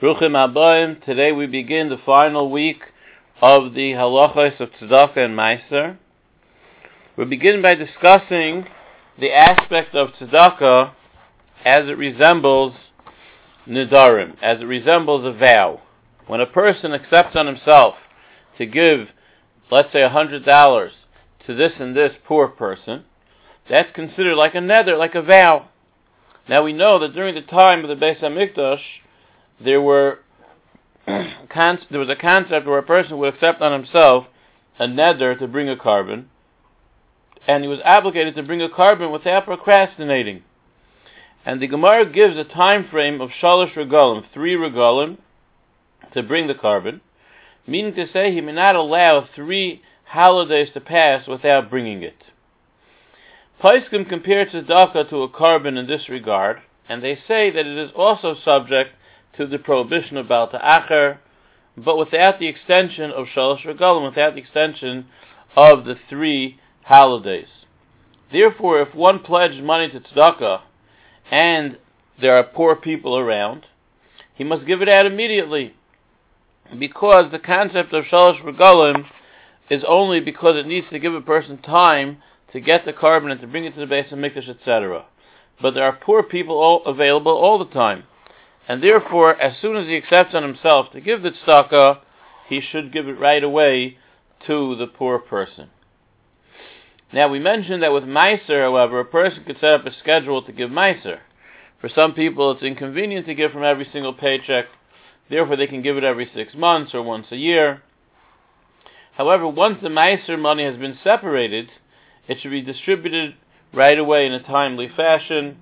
Bruchim Abayim. Today we begin the final week of the halachos of tzedakah and meiser. We begin by discussing the aspect of tzedakah as it resembles nidarim, as it resembles a vow. When a person accepts on himself to give, let's say, a hundred dollars to this and this poor person, that's considered like a neder, like a vow. Now we know that during the time of the Beis Hamikdash, there were there was a concept where a person would accept on himself a neder to bring a korban, and he was obligated to bring a korban without procrastinating. And the Gemara gives a time frame of shalosh regalim, three regalim, to bring the korban, meaning to say he may not allow three holidays to pass without bringing it. Paiskim compare tzedakah to a korban in this regard, and they say that it is also subject to the prohibition of Baal Ta'achar, but without the extension of Shalosh Regalim, without the extension of the three holidays. Therefore, if one pledged money to tzedakah, and there are poor people around, he must give it out immediately, because the concept of Shalosh Regalim is only because it needs to give a person time to get the korban and to bring it to the base of Hamikdash, etc. But there are poor people all available all the time. And therefore, as soon as he accepts on himself to give the tzedakah, he should give it right away to the poor person. Now, we mentioned that with Meiser, however, a person could set up a schedule to give Meiser. For some people, it's inconvenient to give from every single paycheck, therefore they can give it every six months or once a year. However, once the Meiser money has been separated, it should be distributed right away in a timely fashion.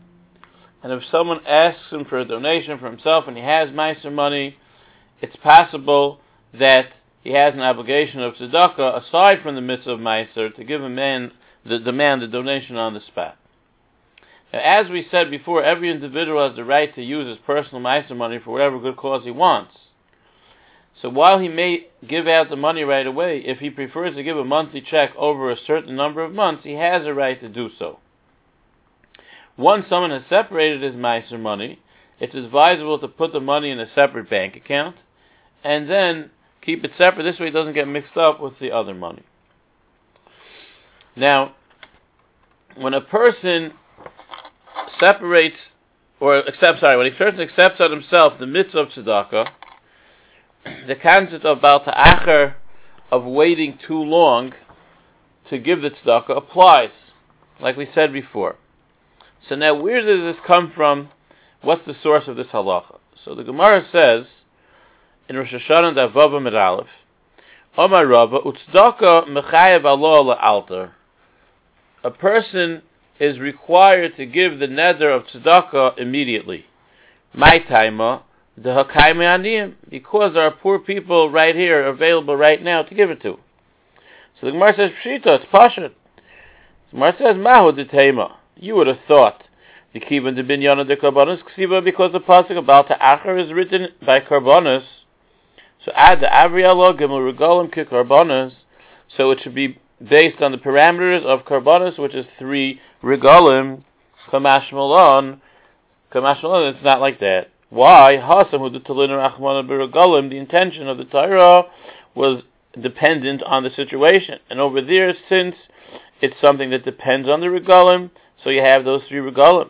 And if someone asks him for a donation for himself and he has Meiser money, it's possible that he has an obligation of tzedakah aside from the mitzvah of Meiser to give a man the demand the donation on the spot. Now, as we said before, every individual has the right to use his personal Meiser money for whatever good cause he wants. So while he may give out the money right away, if he prefers to give a monthly check over a certain number of months, he has a right to do so. Once someone has separated his Meiser money, it's advisable to put the money in a separate bank account, and then keep it separate. This way it doesn't get mixed up with the other money. Now, when a person separates, or accepts, sorry, when a person accepts on himself the mitzvah of tzedakah, the concept of Baal Ta'achar, of waiting too long to give the tzedakah, applies, like we said before. So now, where does this come from? What's the source of this halacha? So the Gemara says in Rosh Hashanah Davava Miralef, Omar Rava Utzdaka Mechayev Allah Altar. A person is required to give the neder of tzedakah immediately. My timer the Aniyim, because there are poor people right here available right now to give it to. So the Gemara says, Pshita, it's Pashat. The Gemara says, Mahu Detema. You would have thought the Kiban de Binyana de Karbonis Ksiba because the Pasuk about the Acher is written by Karbonis. So add the Avriala Gimel Regalim Ki Karbonis. So it should be based on the parameters of Karbonis, which is three Regalim. Kamash Malon. Kamash Malon, it's not like that. Why? The intention of the Torah was dependent on the situation. And over there, since it's something that depends on the regalim, so you have those three regalim.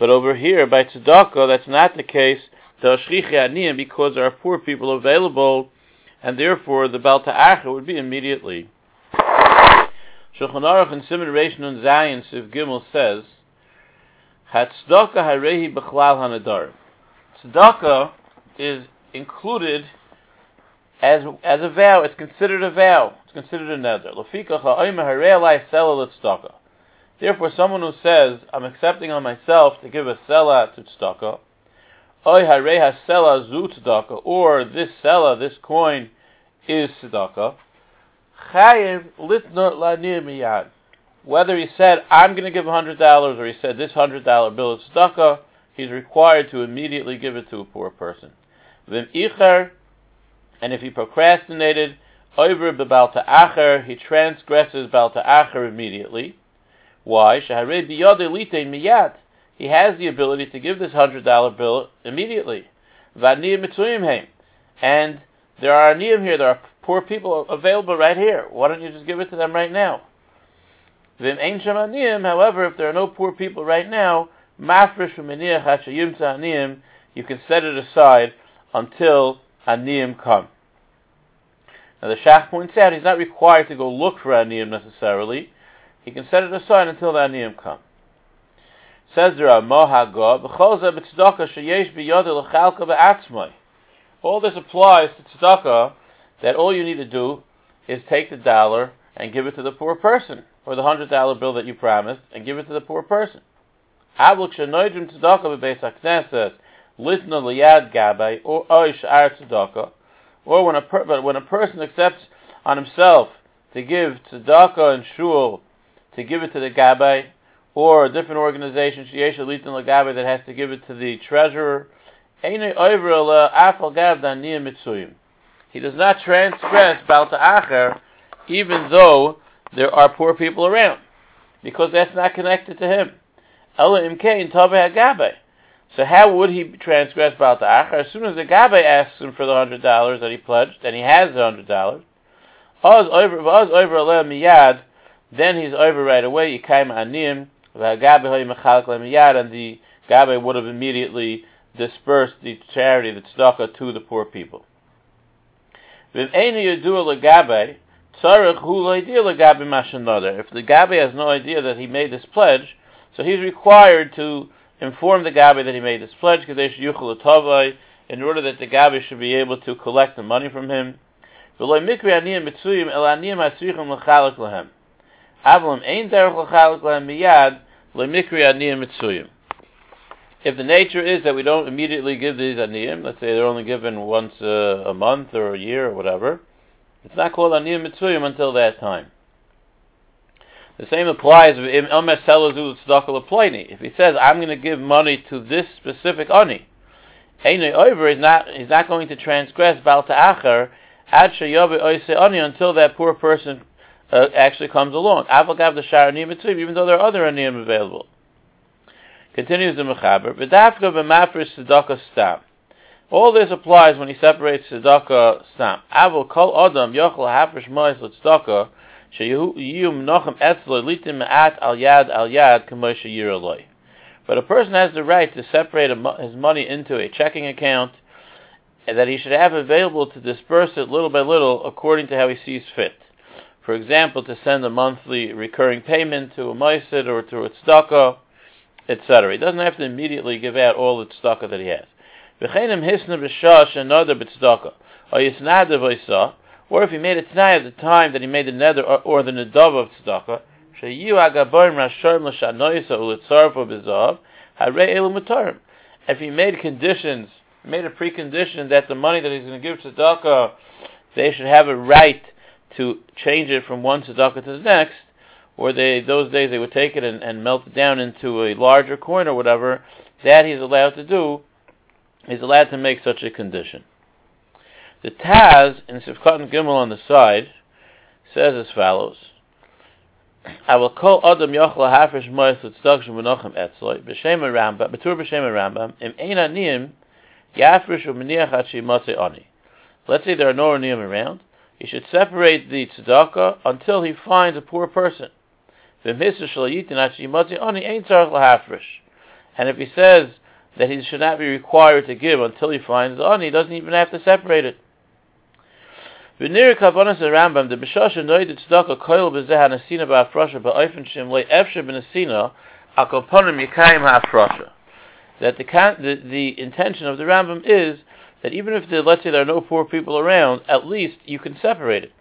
But over here, by tzedakah, that's not the case. Because there are poor people available, and therefore the Baal Ta'acha would be immediately. Shulchan Aruch in Simon Reish Nun Zayin Siv Gimel says, Hatzdaka harehi b'chlal hanadar. Tzedakah is included as as a vow. It's considered a vow. It's considered a tzedakah. Therefore, someone who says, "I'm accepting on myself to give a sela to tzedakah," oy harei hasela zu or this sela, this coin, is tzedakah. Whether he said, I'm going to give $100, or he said, this $100 bill is tzedakah, he's required to immediately give it to a poor person. Vim and if he procrastinated, over bebal ta'acher, he transgresses bal ta'acher immediately. Why? Miyat. he has the ability to give this hundred dollar bill immediately. And there are aniyim here, there are poor people available right here. Why don't you just give it to them right now? However, if there are no poor people right now, mafresh you can set it aside until aniyim come. Now the Shach points out he's not required to go look for aniyim necessarily. He can set it aside until the aniyim come. Says there are b'cholza sheyesh l'chalka. All this applies to tzedakah that all you need to do is take the dollar and give it to the poor person, or the hundred dollar bill that you promised, and give it to the poor person. Avlik shenoidrim tzedakah b'beis litna liyad gabay or oish ar tzedakah, or when a per- but when a person accepts on himself to give tzedakah and shul, to give it to the gabay, or a different organization, sheyesh litin lagabay that has to give it to the treasurer, he does not transgress Balta Acher, even though there are poor people around, because that's not connected to him. So how would he transgress Balta Acher? As soon as the gabbai asks him for the hundred dollars that he pledged, and he has the hundred dollars, Oz over miyad, then he's over right away. Yikaim anim, and the gabbai would have immediately dispersed the charity, the tzedakah, to the poor people. If the gabbai has no idea that he made this pledge, so he's required to inform the gabbai that he made this pledge, in order that the gabbai should be able to collect the money from him. If the nature is that we don't immediately give these aniyim, let's say they're only given once uh, a month or a year or whatever, it's not called aniyim mitzuyim until that time. The same applies if he says, I'm going to give money to this specific ani. Over is not he's not going to transgress bal ta'acher ad ani until that poor person uh, actually comes along. Avagav the sharanim even though there are other aniyim available. Continues the Mechaber, V'dafka b'mafris tzedakah stam. All this applies when he separates tzedakah stam. Avol kol adam yochel hafresh mois l'tzedakah But a person has the right to separate his money into a checking account and that he should have available to disperse it little by little according to how he sees fit. For example, to send a monthly recurring payment to a moisid or to a tzedakah, etc. He doesn't have to immediately give out all the tzedakah that he has. Or if he made a tnai at the time that he made the neder or, or the nedav of tzedakah, if he made conditions, made a precondition that the money that he's going to give tzedakah, they should have a right to change it from one tzedakah to the next, or they those days they would take it and, and melt it down into a larger coin or whatever, that he's allowed to do, he's allowed to make such a condition. The Taz in Sifkat and Gimel on the side says as follows. I will call Adam Yochla Hafresh Mois Tzedakah Menachem Etzloi B'Shem Rambam B'Tur B'Shem Rambam Im Ein Aniyim Yafresh U'Meniach Hachi Motze Ani. Let's say there are no Aniyim around. He should separate the tzedakah until he finds a poor person. And if he says that he should not be required to give until he finds the ani, he doesn't even have to separate it. V'nir Rambam the tzedakah koil b'zeh hanasina shem efshe b'nasina akoponim yikayim ha'afrasha. That the, the the intention of the Rambam is that even if the, let's say there are no poor people around, at least you can separate it.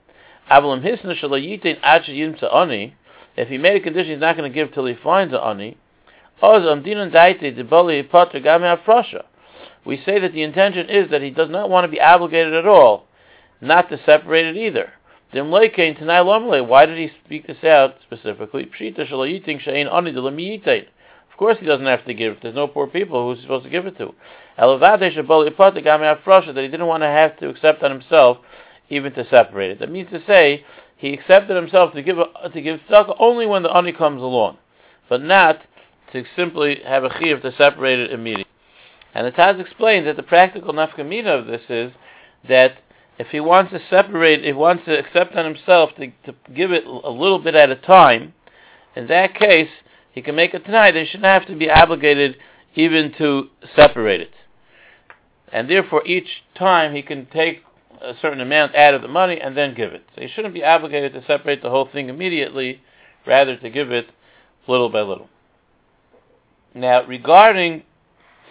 Hisna ani if he made a condition he's not going to give till he finds an ani, we say that the intention is that he does not want to be obligated at all, not to separate it either. Why did he speak this out specifically? Of course he doesn't have to give. There's no poor people, who's supposed to give it to? That he didn't want to have to accept on himself even to separate it. That means to say he accepted himself to give to give tzedakah only when the ani comes along, but not to simply have a chiyuv to separate it immediately. And the Taz explains that the practical nafkamina of this is that if he wants to separate, if he wants to accept on himself to, to give it a little bit at a time, in that case, he can make it tonight. He shouldn't have to be obligated even to separate it. And therefore, each time he can take a certain amount out of the money and then give it. So he shouldn't be obligated to separate the whole thing immediately, rather to give it little by little. Now, regarding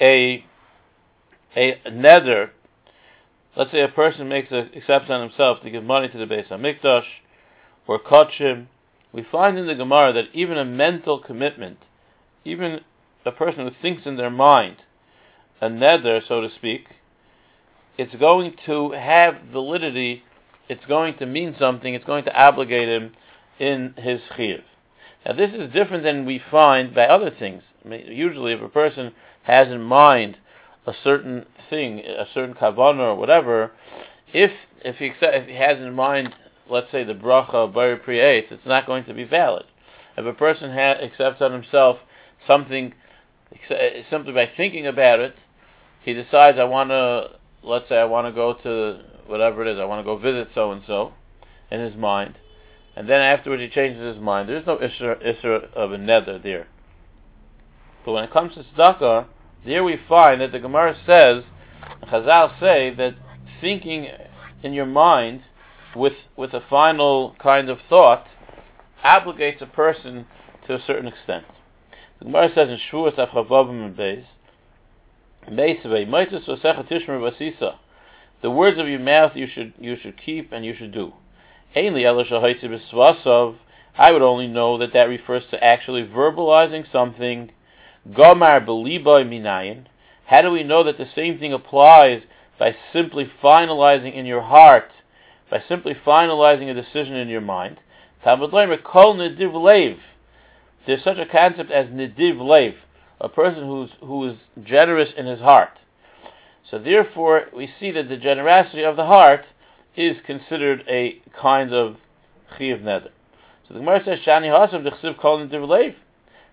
a a neder, let's say a person makes a exception on himself to give money to the Beis Hamikdash or kachim, we find in the Gemara that even a mental commitment, even a person who thinks in their mind, a neder, so to speak, it's going to have validity, it's going to mean something, it's going to obligate him in his chiyuv. Now this is different than we find by other things. I mean, usually if a person has in mind a certain thing, a certain kavanah or whatever, if if he if he has in mind, let's say the bracha Bari Priyat, it's not going to be valid. If a person ha- accepts on himself something eh, simply by thinking about it, he decides I want to, let's say I want to go to whatever it is, I want to go visit so and so, in his mind, and then afterwards he changes his mind. There's no isra, isra of a neder there. But when it comes to tzedakah, there we find that the Gemara says, Chazal say that thinking in your mind with with a final kind of thought obligates a person to a certain extent. The Gemara says in Shavuos Avchavavim and Beis, the words of your mouth you should you should keep and you should do. I would only know that that refers to actually verbalizing something. Gomar minayin. How do we know that the same thing applies by simply finalizing in your heart, by simply finalizing a decision in your mind? Talmud kol nediv lev there's such a concept as nidiv lev, a person who's who is generous in his heart. So therefore, we see that the generosity of the heart is considered a kind of chiv neder. So the Gemara says, "Shani hasav dechsiv kol nidiv lev."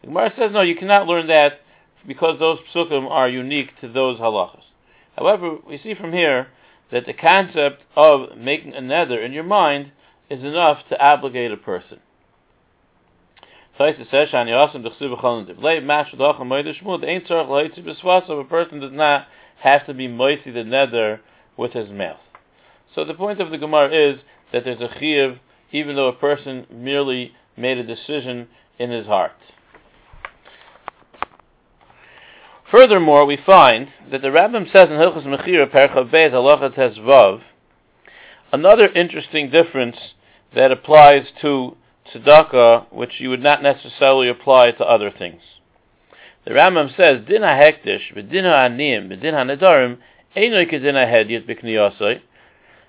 The Gemara says no, you cannot learn that because those psukim are unique to those halachas. However, we see from here that the concept of making a neder in your mind is enough to obligate a person. Taisa says, Shani Asim Dechsiv B'cholin Divlei, Mash V'dach HaMoed Shmud, Ein Tzorach L'Hitzi B'Svasa, a person does not have to be moisi the neder with his mouth. So the point of the Gemara is that there's a chiyuv, even though a person merely made a decision in his heart. Furthermore, we find that the Rambam says in Hilchas Mechira, Percha Beis, Halacha Tezvav, another interesting difference that applies to tzedakah, which you would not necessarily apply to other things. The Rambam says, Din ha'hektish, v'din ha'aniyim, v'din ha'nedarim, einoi kedin ha'hedyet b'kniyosoi.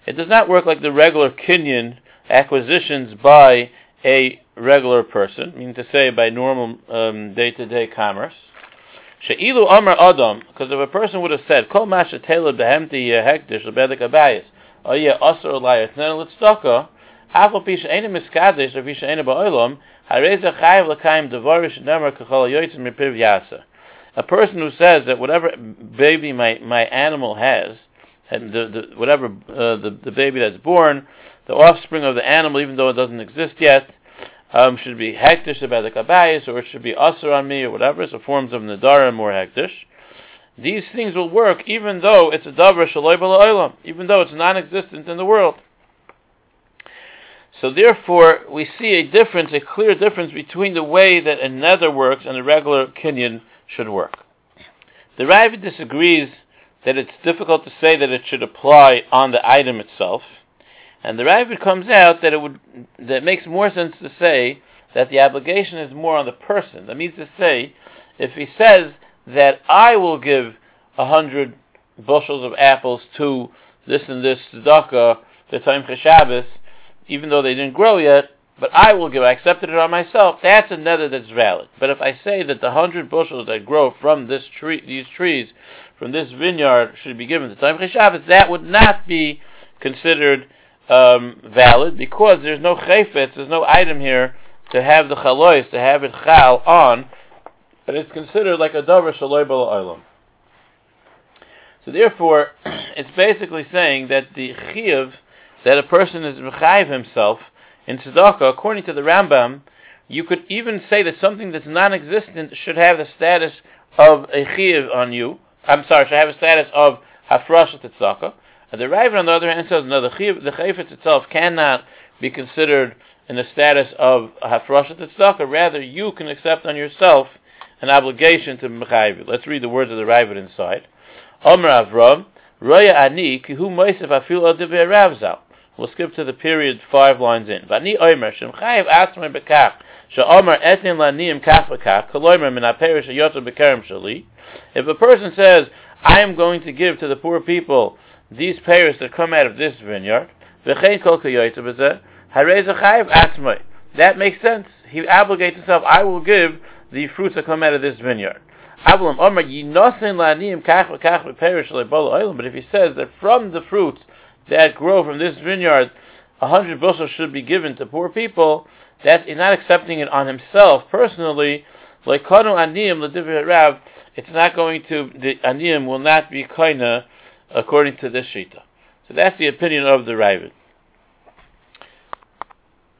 It does not work like the regular kinyan acquisitions by a regular person, meaning to say by normal um, day-to-day commerce. She'ilu adam, because if a person would have said, Kol masha tela behemti lebedek oh yeah, asr alayat, then l'tzedakah, a person who says that whatever baby my, my animal has, and the, the, whatever uh, the, the baby that's born, the offspring of the animal, even though it doesn't exist yet, um, should be hektish about the kabayis, or it should be asr on me, or whatever, so forms of nadarim or hektish. These things will work even though it's a davar shaloi even though it's non-existent in the world. So therefore, we see a difference, a clear difference between the way that a neder works and a regular kinyan should work. The Raavad disagrees that it's difficult to say that it should apply on the item itself, and the Raavad comes out that it would that it makes more sense to say that the obligation is more on the person. That means to say, if he says that I will give a hundred bushels of apples to this and this tzedakah, the Tomchei Shabbos, even though they didn't grow yet, but I will give, I accepted it on myself, that's a neder that's valid. But if I say that the hundred bushels that grow from this tree, these trees, from this vineyard, should be given to Tomchei Shabbos, that would not be considered um, valid because there's no chayfetz, there's no item here to have the chalois, to have it chal on, but it's considered like a davar shaloi olam. So therefore, it's basically saying that the chiyuv that a person is mechayiv himself in tzedakah, according to the Rambam, you could even say that something that's non-existent should have the status of a chiyuv on you. I'm sorry, should have a status of hafrashat tzedakah. The Rav, on the other hand, says no, the the chayfetz itself cannot be considered in the status of a hafrashat tzedakah. Rather, you can accept on yourself an obligation to mechayiv. Let's read the words of the Rav inside. Omer Avram, Roya Ani, Kihu Moisef Afil Odiv Ravzal. We'll skip to the period five lines in. Vani Omer, Shem Chayiv Atzmei Bekach, Omer Etin Laniim Kach Bekach, Koloimer Min HaPerish Yotzah Bekerem Shali. If a person says, I am going to give to the poor people these pears that come out of this vineyard. That makes sense. He obligates himself, I will give the fruits that come out of this vineyard. But if he says that from the fruits that grow from this vineyard, a hundred bushels should be given to poor people, that he's not accepting it on himself personally. Like it's not going to the aniyim will not be kaina according to this shita. So that's the opinion of the Raavad.